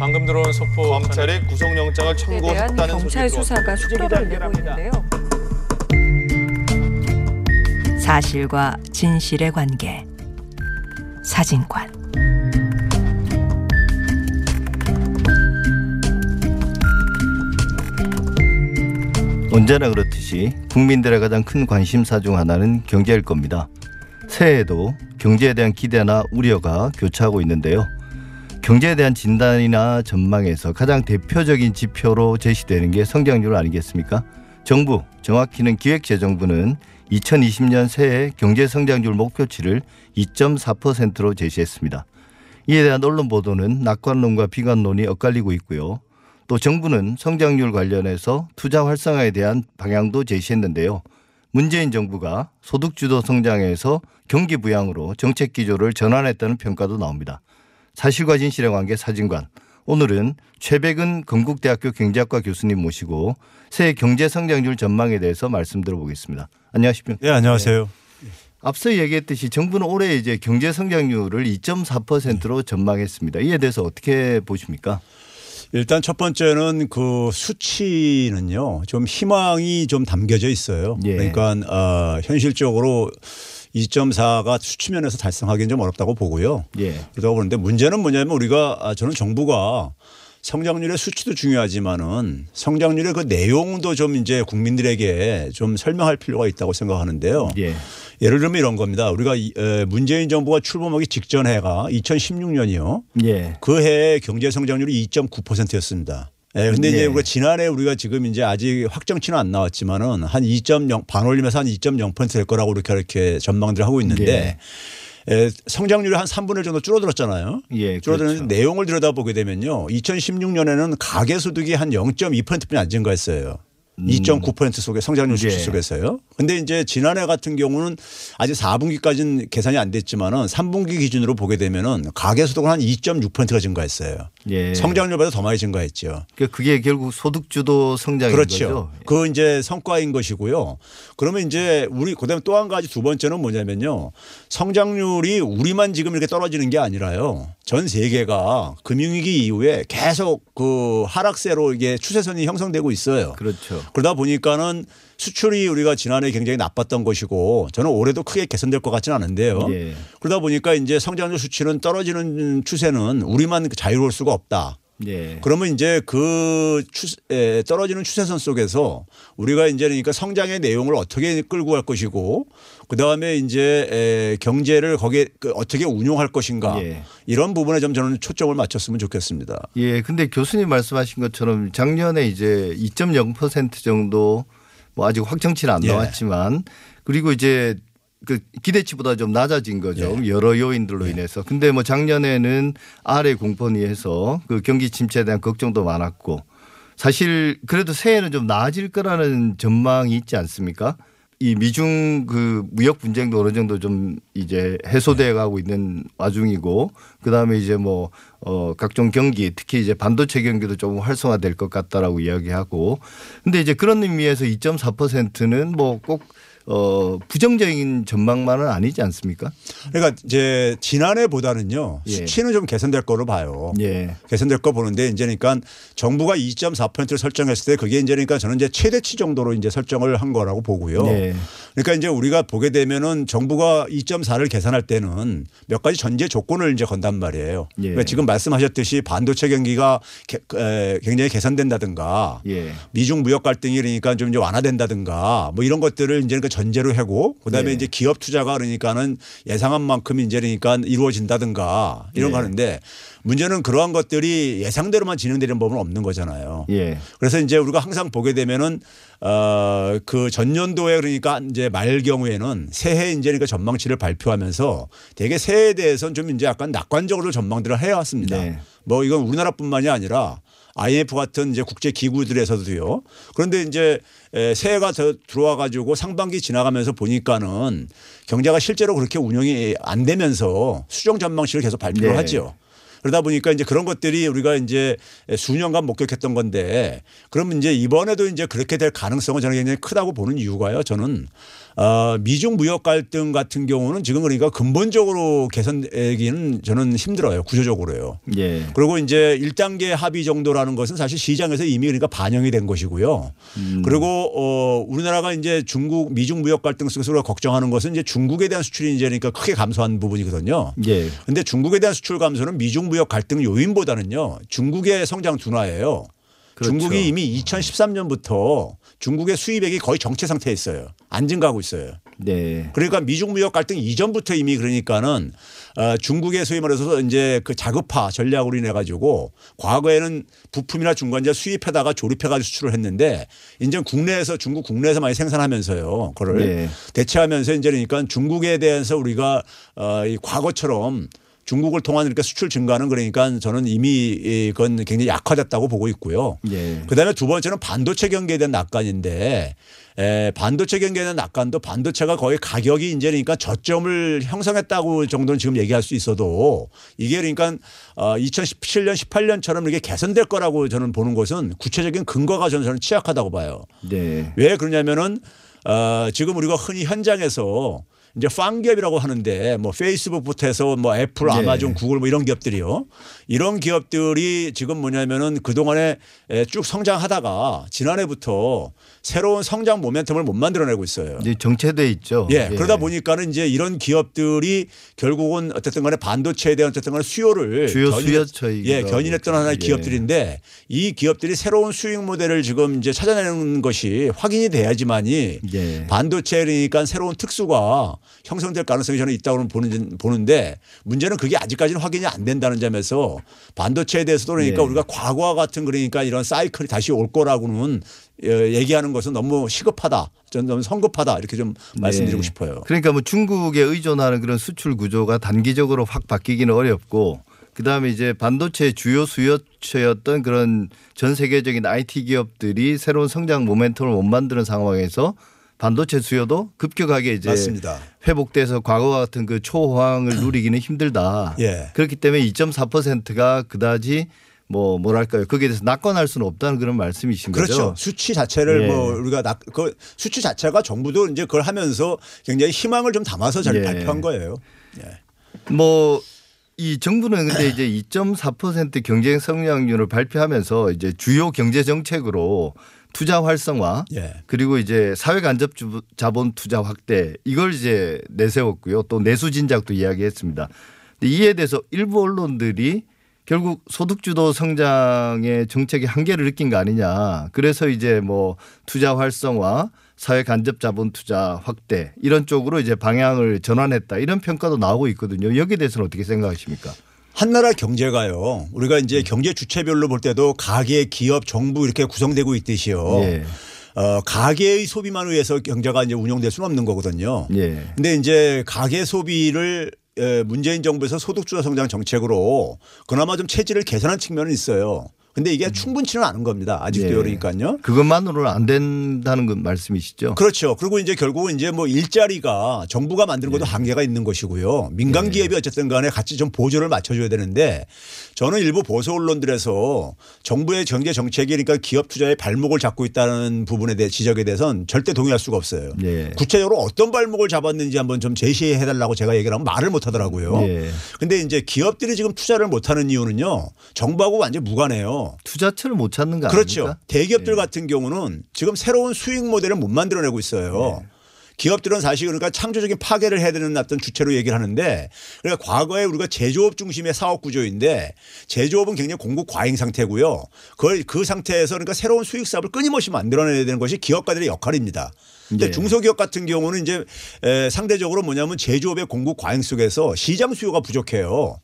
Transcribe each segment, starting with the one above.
방금 들어온 속보 검찰이 구속영장을 청구했다는 경찰 소식이 수사가 속도를 내고. 있는데요. 사실과 진실의 관계 사진관 언제나 그렇듯이 국민들의 가장 큰 관심사 중 하나는 경제일 겁니다. 새해에도 경제에 대한 기대나 우려가 교차하고 있는데요. 경제에 대한 진단이나 전망에서 가장 대표적인 지표로 제시되는 게 성장률 아니겠습니까? 정부, 정확히는 기획재정부는 2020년 새해 경제 성장률 목표치를 2.4%로 제시했습니다. 이에 대한 언론 보도는 낙관론과 비관론이 엇갈리고 있고요. 또 정부는 성장률 관련해서 투자 활성화에 대한 방향도 제시했는데요. 문재인 정부가 소득주도 성장에서 경기 부양으로 정책 기조를 전환했다는 평가도 나옵니다. 사실과 진실의 관계 사진관. 오늘은 최백은 건국대학교 경제학과 교수님 모시고 새해 경제 성장률 전망에 대해서 말씀 들어보겠습니다. 안녕하십니까? 네, 안녕하세요. 앞서 얘기했듯이 정부는 올해 이제 경제 성장률을 2.4%로 전망했습니다. 이에 대해서 어떻게 보십니까? 일단 첫 번째는 그 수치는요, 좀 희망이 좀 담겨져 있어요. 예. 그러니까, 어, 현실적으로 2.4가 수치면에서 달성하기는 좀 어렵다고 보고요. 예. 그러다고 보는데 문제는 뭐냐면 우리가 아, 저는 정부가 성장률의 수치도 중요하지만은 성장률의 그 내용도 좀 이제 국민들에게 좀 설명할 필요가 있다고 생각하는데요. 예. 예를 들면 이런 겁니다. 우리가 문재인 정부가 출범하기 직전 해가 2016년이요. 예. 그 해에 경제 성장률이 2.9%였습니다. 예, 근데 네. 이제 우리가 지난해 우리가 지금 이제 아직 확정치는 안 나왔지만은 한 2.0 반올림에서 한 2.0%될 거라고 이렇게 이렇게 전망들을 하고 있는데 예, 성장률이 한 3분의 1 정도 줄어들었잖아요. 예, 줄어드는 그렇죠. 내용을 들여다보게 되면요. 2016년에는 가계 소득이 한 0.2%뿐이 안 증가했어요. 2.9% 속에 성장률 수치 음. 예. 속에서요. 근데 이제 지난해 같은 경우는 아직 4분기까지는 계산이 안 됐지만은 3분기 기준으로 보게 되면은 가계 소득은 한 2.6%가 증가했어요. 예. 성장률보다 더 많이 증가했죠. 그러니까 그게 결국 소득 주도 성장인 그렇죠. 거죠. 그 이제 성과인 것이고요. 그러면 이제 우리 그다음에 또 한 가지 두 번째는 뭐냐면요. 성장률이 우리만 지금 이렇게 떨어지는 게 아니라요. 전 세계가 금융위기 이후에 계속 그 하락세로 이게 추세선이 형성되고 있어요. 그렇죠. 그러다 보니까는 수출이 우리가 지난해 굉장히 나빴던 것이고 저는 올해도 크게 개선될 것 같지는 않은데요. 예. 그러다 보니까 이제 성장률 수치는 떨어지는 추세는 우리만 자유로울 수가 없다. 예. 그러면 이제 그 추세, 에, 떨어지는 추세선 속에서 우리가 이제 그러니까 성장의 내용을 어떻게 끌고 갈 것이고 그 다음에 이제 에, 경제를 거기에 그 어떻게 운용할 것인가 예. 이런 부분에 좀 저는 초점을 맞췄으면 좋겠습니다. 예. 근데 교수님 말씀하신 것처럼 작년에 이제 2.0% 정도 뭐 아직 확정치는 안 예. 나왔지만 그리고 이제 그 기대치보다 좀 낮아진 거죠. 예. 여러 요인들로 인해서. 근데 뭐 작년에는 아래 공포니 해서 그 경기 침체에 대한 걱정도 많았고 사실 그래도 새해는 좀 나아질 거라는 전망이 있지 않습니까? 이 미중 그 무역 분쟁도 어느 정도 좀 이제 해소돼 가고 있는 와중이고 그다음에 이제 뭐 어 각종 경기 특히 이제 반도체 경기도 조금 활성화될 것 같다라고 이야기하고 근데 이제 그런 의미에서 2.4%는 뭐꼭 어 부정적인 전망만은 아니지 않습니까? 그러니까 이제 지난해보다는요 예. 수치는 좀 개선될 거로 봐요. 예. 개선될 거 보는데 이제 그러니까 정부가 2.4%를 설정했을 때 그게 이제 그러니까 저는 이제 최대치 정도로 이제 설정을 한 거라고 보고요. 예. 그러니까 이제 우리가 보게 되면은 정부가 2.4를 계산할 때는 몇 가지 전제 조건을 이제 건단 말이에요. 예. 그러니까 지금 말씀하셨듯이 반도체 경기가 개- 에, 굉장히 개선된다든가 예. 미중 무역 갈등이 그러니까 좀 이제 완화된다든가 뭐 이런 것들을 이제 그러니까 전제로 하고 그다음에 예. 이제 기업 투자가 그러니까는 예상한 만큼 이제 그러니까 이루어진다든가 이런 예. 거 하는데 문제는 그러한 것들이 예상대로만 진행되는 법은 없는 거잖아요. 예. 그래서 이제 우리가 항상 보게 되면은 어그 전년도에 그러니까 이제 말 경우에는 새해 이제 그러니까 전망치를 발표하면서 되게 새해에 대해서는 좀 이제 약간 낙관적으로 전망들을 해왔습니다. 네. 뭐 이건 우리나라뿐만이 아니라 IMF 같은 이제 국제 기구들에서도요. 그런데 이제 에, 새해가 더 들어와 가지고 상반기 지나가면서 보니까는 경제가 실제로 그렇게 운영이 안 되면서 수정 전망치를 계속 발표를 네. 하죠. 그러다 보니까 이제 그런 것들이 우리가 이제 수년간 목격했던 건데 그러면 이제 이번에도 이제 그렇게 될 가능성은 저는 굉장히 크다고 보는 이유가요. 저는 어, 미중 무역 갈등 같은 경우는 지금 그러니까 근본적으로 개선되기는 저는 힘들어요. 구조적으로요. 예. 그리고 이제 1단계 합의 정도라는 것은 사실 시장에서 이미 그러니까 반영이 된 것이고요. 그리고 어 우리나라가 이제 중국 미중 무역 갈등 속에서 걱정하는 것은 이제 중국에 대한 수출이 이제 그러니까 크게 감소한 부분이거든요. 예. 근데 중국에 대한 수출 감소는 미중 무역 갈등 요인보다는요. 중국의 성장 둔화예요. 그렇죠. 중국이 이미 2013년부터 중국의 수입액이 거의 정체 상태에 있어요. 안 증가하고 있어요. 네. 그러니까 미중 무역 갈등 이전부터 이미 그러니까는 어 중국의 소위 말해서 이제 그 자급화 전략으로 인해 가지고 과거에는 부품이나 중간재 수입해다가 조립해 가지고 수출을 했는데 이제 국내에서 중국 국내에서 많이 생산하면서요. 그거를 네. 대체하면서 이제 그러니까 중국에 대해서 우리가 어 이 과거처럼 중국을 통한 이렇게 수출 증가는 그러니까 저는 이미 이 그건 굉장히 약화됐다고 보고 있고요. 예. 그다음에 두 번째는 반도체 경기에 대한 낙관인데 에, 반도체 경기에 대한 낙관도 반도체가 거의 가격이 이제 그러니까 저점을 형성했다고 정도는 지금 얘기할 수 있어도 이게 그러니까 어, 2017년 18년처럼 이렇게 개선될 거라고 저는 보는 것은 구체적인 근거가 저는 저는 취약하다고 봐요. 네. 왜 그러냐면은 어, 지금 우리가 흔히 현장에서 이제 팡 기업이라고 하는데 뭐 페이스북부터 해서 뭐 애플, 네. 아마존, 구글 뭐 이런 기업들이요. 이런 기업들이 지금 뭐냐면은 그동안에 에, 쭉 성장하다가 지난해부터 새로운 성장 모멘텀을 못 만들어내고 있어요. 이제 정체돼 있죠. 예, 그러다 보니까는 이제 이런 기업들이 결국은 어쨌든 간에 반도체에 대한 어쨌든 간에 수요를 주요 수요처이기도 예, 견인했던. 하나의 예. 기업들인데 이 기업들이 새로운 수익 모델을 지금 이제 찾아내는 것이 확인이 돼야지만이 예. 반도체니까 새로운 특수가 형성될 가능성이 저는 있다고 보는, 보는데 문제는 그게 아직까지는 확인이 안 된다는 점에서 반도체에 대해서도 그러니까 예. 우리가 과거와 같은 그러니까 이런 사이클이 다시 올 거라고는 어, 얘기하는 것은 너무 시급하다. 저는 너무 성급하다. 이렇게 좀 말씀드리고 네. 싶어요. 그러니까 뭐 중국에 의존하는 그런 수출 구조가 단기적으로 확 바뀌기는 어렵고 그다음에 이제 반도체 주요 수요처였던 그런 전 세계적인 IT 기업들이 새로운 성장 모멘텀을 못 만드는 상황에서 반도체 수요도 급격하게 이제 맞습니다. 회복돼서 과거와 같은 그 초호황을 누리기는 힘들다. 예. 그렇기 때문에 2.4%가 그다지 뭐 뭐랄까요 거기에 대해서 낙관할 수는 없다는 그런 말씀이신 그렇죠. 거죠. 수치 자체를 예. 뭐 우리가 낙, 그 수치 자체가 정부도 이제 그걸 하면서 굉장히 희망을 좀 담아서 잘 예. 발표한 거예요. 예. 뭐이 정부는 근데 이제 2.4% 경제 성장률을 발표하면서 이제 주요 경제 정책으로 투자 활성화 예. 그리고 이제 사회 간접 주- 자본 투자 확대 이걸 이제 내세웠고요. 또 내수 진작도 이야기했습니다. 근데 이에 대해서 일부 언론들이 결국 소득 주도 성장의 정책의 한계를 느낀 거 아니냐. 그래서 이제 뭐 투자 활성화, 사회 간접 자본 투자 확대 이런 쪽으로 이제 방향을 전환했다. 이런 평가도 나오고 있거든요. 여기에 대해서는 어떻게 생각하십니까? 한나라 경제가요. 우리가 음. 이제 경제 주체별로 볼 때도 가계, 기업, 정부 이렇게 구성되고 있듯이요. 예. 어, 가계의 소비만 의해서 경제가 이제 운영될 수는 없는 거거든요. 예. 근데 이제 가계 소비를 에, 문재인 정부에서 소득주도 성장 정책으로 그나마 좀 체질을 개선한 측면은 있어요. 근데 이게 충분치는 않은 겁니다. 아직도 예. 그러니까요. 그것만으로는 안 된다는 그 말씀이시죠? 그렇죠. 그리고 이제 결국은 이제 뭐 일자리가 정부가 만드는 것도 한계가 있는 것이고요. 민간 기업이 어쨌든 간에 같이 좀 보조를 맞춰줘야 되는데 저는 일부 보수 언론들에서 정부의 경제 정책이 그러니까 기업 투자에 발목을 잡고 있다는 부분에 대해 지적에 대해서는 절대 동의할 수가 없어요. 예. 구체적으로 어떤 발목을 잡았는지 한번 좀 제시해 달라고 제가 얘기를 하면 말을 못 하더라고요. 예. 근데 이제 기업들이 지금 투자를 못 하는 이유는요. 정부하고 완전 무관해요. 투자처를 못 찾는 거 그렇죠. 아닙니까? 대기업들 예. 같은 경우는 지금 새로운 수익 모델을 못 만들어내고 있어요. 네. 기업들은 사실 그러니까 창조적인 파괴를 해야 되는 어떤 주체로 얘기를 하는데 그러니까 과거에 우리가 제조업 중심의 사업 구조인데 제조업은 굉장히 공급 과잉 상태고요. 그걸 그 상태에서 그러니까 새로운 수익 사업을 끊임없이 만들어내야 되는 것이 기업가들의 역할입니다. 근데 네. 중소기업 같은 경우는 이제 에, 상대적으로 뭐냐면 제조업의 공급 과잉 속에서 시장 수요가 부족해요.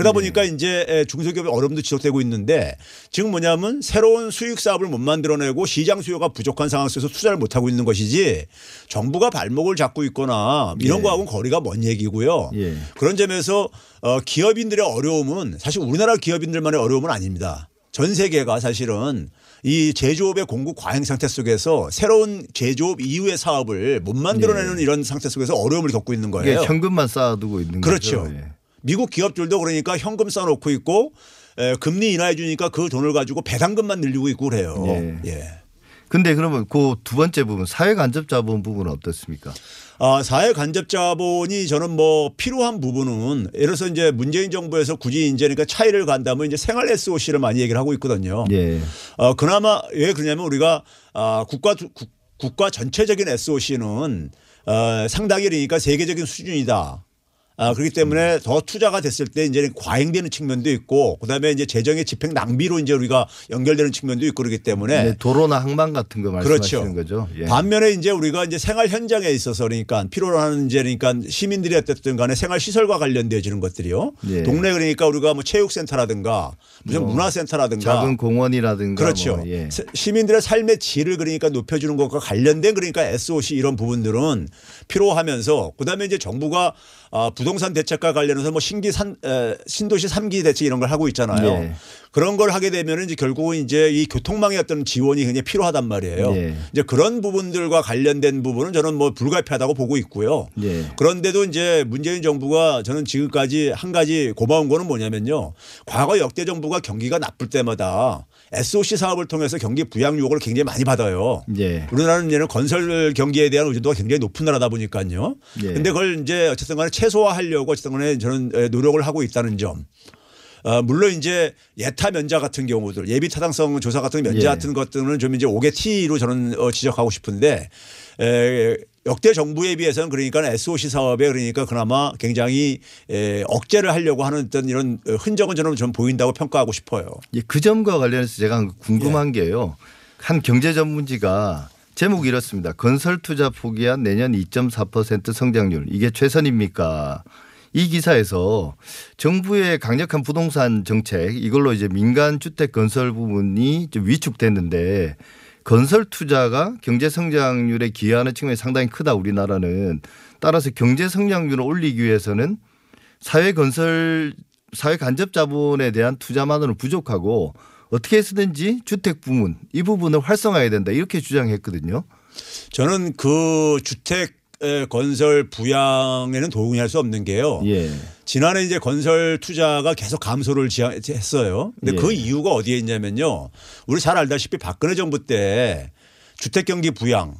그러다 보니까 이제 에, 중소기업의 어려움도 지속되고 있는데 지금 뭐냐면 새로운 수익 사업을 못 만들어내고 시장 수요가 부족한 상황 속에서 투자를 못 하고 있는 것이지 정부가 발목을 잡고 있거나 이런 예. 거하고는 거리가 먼 얘기고요. 예. 그런 점에서 어, 기업인들의 어려움은 사실 우리나라 기업인들만의 어려움은 아닙니다. 전 세계가 사실은 이 제조업의 공급 과잉 상태 속에서 새로운 제조업 이후의 사업을 못 만들어내는 이런 상태 속에서 어려움을 겪고 있는 거예요. 현금만 쌓아두고 있는 그렇죠. 거죠. 예. 미국 기업들도 그러니까 현금 써놓고 있고 에, 금리 인하해 주니까 그 돈을 가지고 배당금만 늘리고 있고 그래요. 예. 예. 근데 그러면 그 두 번째 부분 사회 간접 자본 부분은 어떻습니까? 아, 사회 간접 자본이 저는 뭐 필요한 부분은 예를 들어서 이제 문재인 정부에서 굳이 이제 그러니까 차이를 간다면 이제 생활 SOC를 많이 얘기를 하고 있거든요. 예. 어, 그나마 왜 그러냐면 우리가 아, 국가 두- 국, 국가 전체적인 SOC는 어, 상당히 그러니까 세계적인 수준이다. 아, 그렇기 때문에 더 투자가 됐을 때 이제 과잉되는 측면도 있고 그다음에 이제 재정의 집행 낭비로 이제 우리가 연결되는 측면도 있고 그렇기 때문에 네, 도로나 항만 같은 거 말씀하시는 그렇죠. 거죠. 예. 반면에 이제 우리가 이제 생활 현장에 있어서 그러니까 필요로 하는 이제 그러니까 시민들이 어쨌든 간에 생활 시설과 관련되어지는 것들이요. 예. 동네 그러니까 우리가 뭐 체육센터라든가 무슨 문화센터라든가 작은 공원이라든가 그렇죠. 뭐, 예. 세- 시민들의 삶의 질을 그러니까 높여주는 것과 관련된 그러니까 SOC 이런 부분들은 필요하면서 그다음에 이제 정부가 아, 부동 산 대책과 관련해서 뭐 신기 산 에, 신도시 3기 대책 이런 걸 하고 있잖아요. 예. 그런 걸 하게 되면은 이제 결국은 이제 이 교통망의 어떤 지원이 굉장히 필요하단 말이에요. 예. 이제 그런 부분들과 관련된 부분은 저는 뭐 불가피하다고 보고 있고요. 예. 그런데도 이제 문재인 정부가 저는 지금까지 한 가지 고마운 거는 뭐냐면요. 과거 역대 정부가 경기가 나쁠 때마다 SOC 사업을 통해서 경기 부양 유혹을 굉장히 많이 받아요. 예. 우리나라는 이제는 건설 경기에 대한 의존도가 굉장히 높은 나라다 보니까요. 예. 근데 그걸 이제 어쨌든 간에 최소화하려고 어쨌든 간에 저는 에, 노력을 하고 있다는 점. 어, 물론 이제 예타 면자 같은 경우들 예비 타당성 조사 같은 면자 예. 같은 것들은 좀 이제 5개 T로 저는 어, 지적하고 싶은데 에, 역대 정부에 비해서는 그러니까 SOC 사업에 그러니까 그나마 굉장히 에, 억제를 하려고 하는 어떤 이런 흔적은 저는 좀 보인다고 평가하고 싶어요. 예, 그 점과 관련해서 제가 궁금한 예. 게요. 한 경제 전문지가 제목이 이렇습니다. 건설 투자 포기한 내년 2.4% 성장률 이게 최선입니까? 이 기사에서 정부의 강력한 부동산 정책 이걸로 이제 민간 주택 건설 부분이 좀 위축됐는데 건설 투자가 경제 성장률에 기여하는 측면이 상당히 크다 우리나라는 따라서 경제 성장률을 올리기 위해서는 사회 건설 사회 간접 자본에 대한 투자만으로는 부족하고 어떻게 해서든지 주택 부문 이 부분을 활성화해야 된다 이렇게 주장했거든요. 저는 그 주택 에, 건설 부양에는 동의할 수 없는 게요. 예. 지난해 이제 건설 투자가 계속 감소를 했어요. 근데 예. 그 이유가 어디에 있냐면요. 우리 잘 알다시피 박근혜 정부 때 주택 경기 부양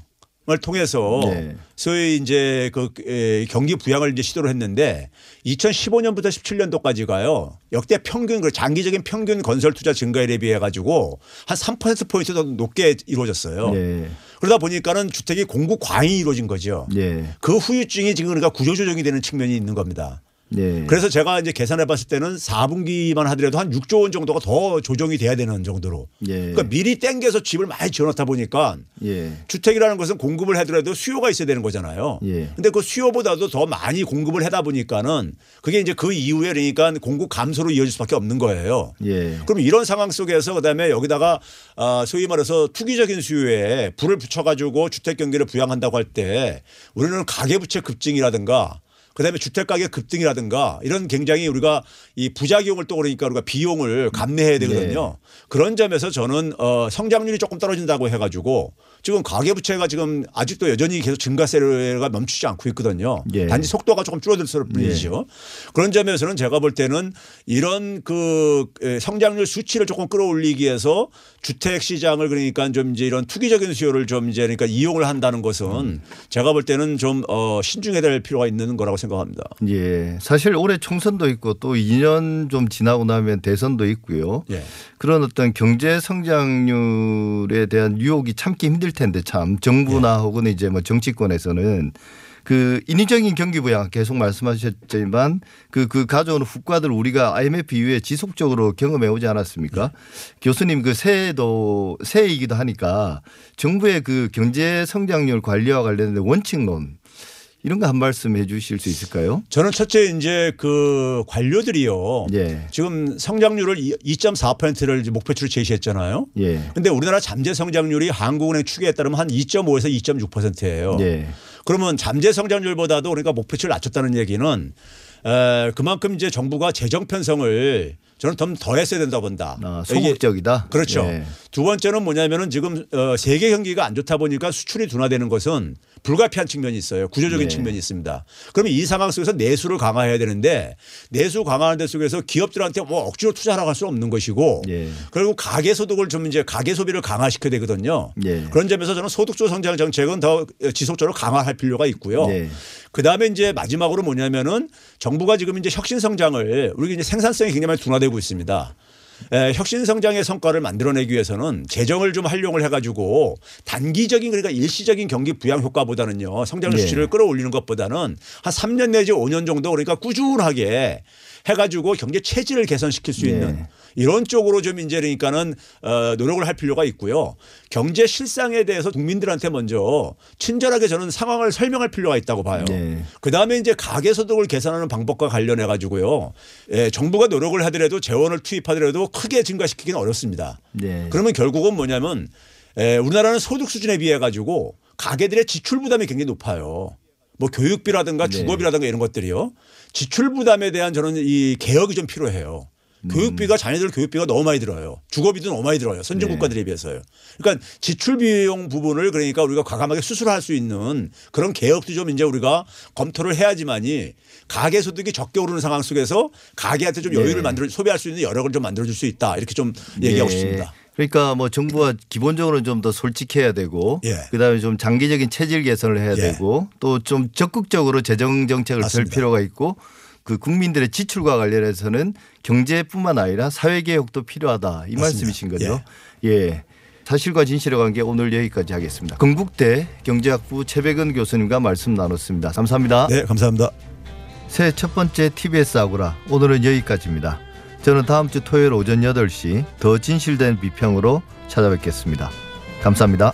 을 통해서 네. 소위 이제 그 에, 경기 부양을 이제 시도를 했는데 2015년부터 17년도까지가요. 역대 평균 그 장기적인 평균 건설 투자 증가율에 비해 가지고 한 3% 포인트 더 높게 이루어졌어요. 예. 그러다 보니까는 주택이 공급 과잉이 이루어진 거죠. 예. 그 후유증이 지금 그러니까 구조조정이 되는 측면이 있는 겁니다. 예. 그래서 제가 이제 계산해 봤을 때는 4분기만 하더라도 한 6조 원 정도가 더 조정이 돼야 되는 정도로. 예. 그러니까 미리 땡겨서 집을 많이 지어놓다 보니까 예. 주택이라는 것은 공급을 하더라도 수요가 있어야 되는 거잖아요. 예. 근데 그 수요보다도 더 많이 공급을 하다 보니까는 그게 이제 그 이후에 그러니까 공급 감소로 이어질 수밖에 없는 거예요. 예. 그럼 이런 상황 속에서 그다음에 여기다가 아 소위 말해서 투기적인 수요에 불을 붙여가지고 주택 경기를 부양한다고 할 때 우리는 가계부채 급증이라든가 그다음에 주택 가격 급등이라든가 이런 굉장히 우리가 이 부작용을 또 그러니까 우리가 비용을 감내해야 되거든요. 그런 점에서 저는 어 성장률이 조금 떨어진다고 해가지고 지금 가계부채가 지금 아직도 여전히 계속 증가세가 멈추지 않고 있거든요. 예. 단지 속도가 조금 줄어들 뿐이죠. 그런 점에서는 제가 볼 때는 이런 그 성장률 수치를 조금 끌어올리기 위해서 주택 시장을 그러니까 좀 이제 이런 투기적인 수요를 좀 이제 그러니까 이용을 한다는 것은 제가 볼 때는 좀 어 신중해야 될 필요가 있는 거라고 생각합니다. 예. 사실 올해 총선도 있고 또 2년 좀 지나고 나면 대선도 있고요. 예. 그런 어떤 경제 성장률에 대한 유혹이 참기 힘들 텐데 참 정부나 예. 혹은 이제 뭐 정치권에서는 그 인위적인 경기 부양 계속 말씀하셨지만 그, 그 가져오는 후과들 우리가 IMF 이후에 지속적으로 경험해 오지 않았습니까? 교수님 그 새해도 새해이기도 하니까 정부의 그 경제 성장률 관리와 관련된 원칙론 이런 거 한 말씀 해 주실 수 있을까요? 저는 첫째 이제 그 관료들이요. 예. 지금 성장률을 2.4%를 목표치로 제시했잖아요. 예. 근데 우리나라 잠재 성장률이 한국은행 추계에 따르면 한 2.5에서 2.6%예요. 예. 그러면 잠재 성장률보다도 그러니까 목표치를 낮췄다는 얘기는 에, 그만큼 이제 정부가 재정 편성을 저는 좀 더 했어야 된다 본다. 아, 소극적이다. 그렇죠. 예. 두 번째는 뭐냐면은 지금 어, 세계 경기가 안 좋다 보니까 수출이 둔화되는 것은 불가피한 측면이 있어요. 구조적인 네. 측면이 있습니다. 그러면 이 상황 속에서 내수를 강화해야 되는데 내수 강화하는 데 속에서 기업들한테 뭐 억지로 투자하라고 할수 없는 것이고 예. 그리고 가계 소득을 좀 이제 가계 소비를 강화시켜야 되거든요. 예. 그런 점에서 저는 소득주 성장 정책은 더 지속적으로 강화할 필요가 있고요. 예. 그 다음에 이제 마지막으로 뭐냐면은 정부가 지금 이제 혁신 성장을 우리 이제 생산성이 굉장히 많이 둔화되고 있습니다. 에, 혁신 성장의 성과를 만들어내기 위해서는 재정을 좀 활용을 해가지고 단기적인 그러니까 일시적인 경기 부양 효과보다는요 성장 예. 수치를 끌어올리는 것보다는 한 3년 내지 5년 정도 그러니까 꾸준하게 해가지고 경제 체질을 개선시킬 수 예. 있는 이런 쪽으로 좀 이제 그러니까는 어, 노력을 할 필요가 있고요. 경제 실상에 대해서 국민들한테 먼저 친절하게 저는 상황을 설명할 필요가 있다고 봐요. 네. 그 다음에 이제 가계소득을 계산하는 방법과 관련해 가지고요. 예, 정부가 노력을 하더라도 재원을 투입하더라도 크게 증가시키기는 어렵습니다. 네. 그러면 결국은 뭐냐면 에, 우리나라는 소득 수준에 비해 가지고 가계들의 지출 부담이 굉장히 높아요. 뭐 교육비라든가 네. 주거비라든가 이런 것들이요. 지출 부담에 대한 저는 이 개혁이 좀 필요해요. 음. 교육비가 자녀들 교육비가 너무 많이 들어요. 주거비도 너무 많이 들어요. 선진 네. 국가들에 비해서요. 그러니까 지출 비용 부분을 그러니까 우리가 과감하게 수술할 수 있는 그런 개혁도 좀 이제 우리가 검토를 해야지만이 가계 소득이 적게 오르는 상황 속에서 가계한테 좀 여유를 네. 만들어 소비할 수 있는 여력을 좀 만들어 줄 수 있다. 이렇게 좀 얘기하고 예. 싶습니다. 그러니까 뭐 정부가 기본적으로 좀 더 솔직해야 되고 예. 그다음에 좀 장기적인 체질 개선을 해야 예. 되고 또 좀 적극적으로 재정 정책을 펼. 필요가 있고 그 국민들의 지출과 관련해서는 경제뿐만 아니라 사회 개혁도 필요하다 이 맞습니다. 말씀이신 거죠. 예. 사실과 진실의 관계 오늘 여기까지 하겠습니다. 건국대 경제학부 최백은 교수님과 말씀 나눴습니다. 감사합니다. 네, 감사합니다. 새해 첫 번째 TBS 아고라 오늘은 여기까지입니다. 저는 다음 주 토요일 오전 8시 더 진실된 비평으로 찾아뵙겠습니다. 감사합니다.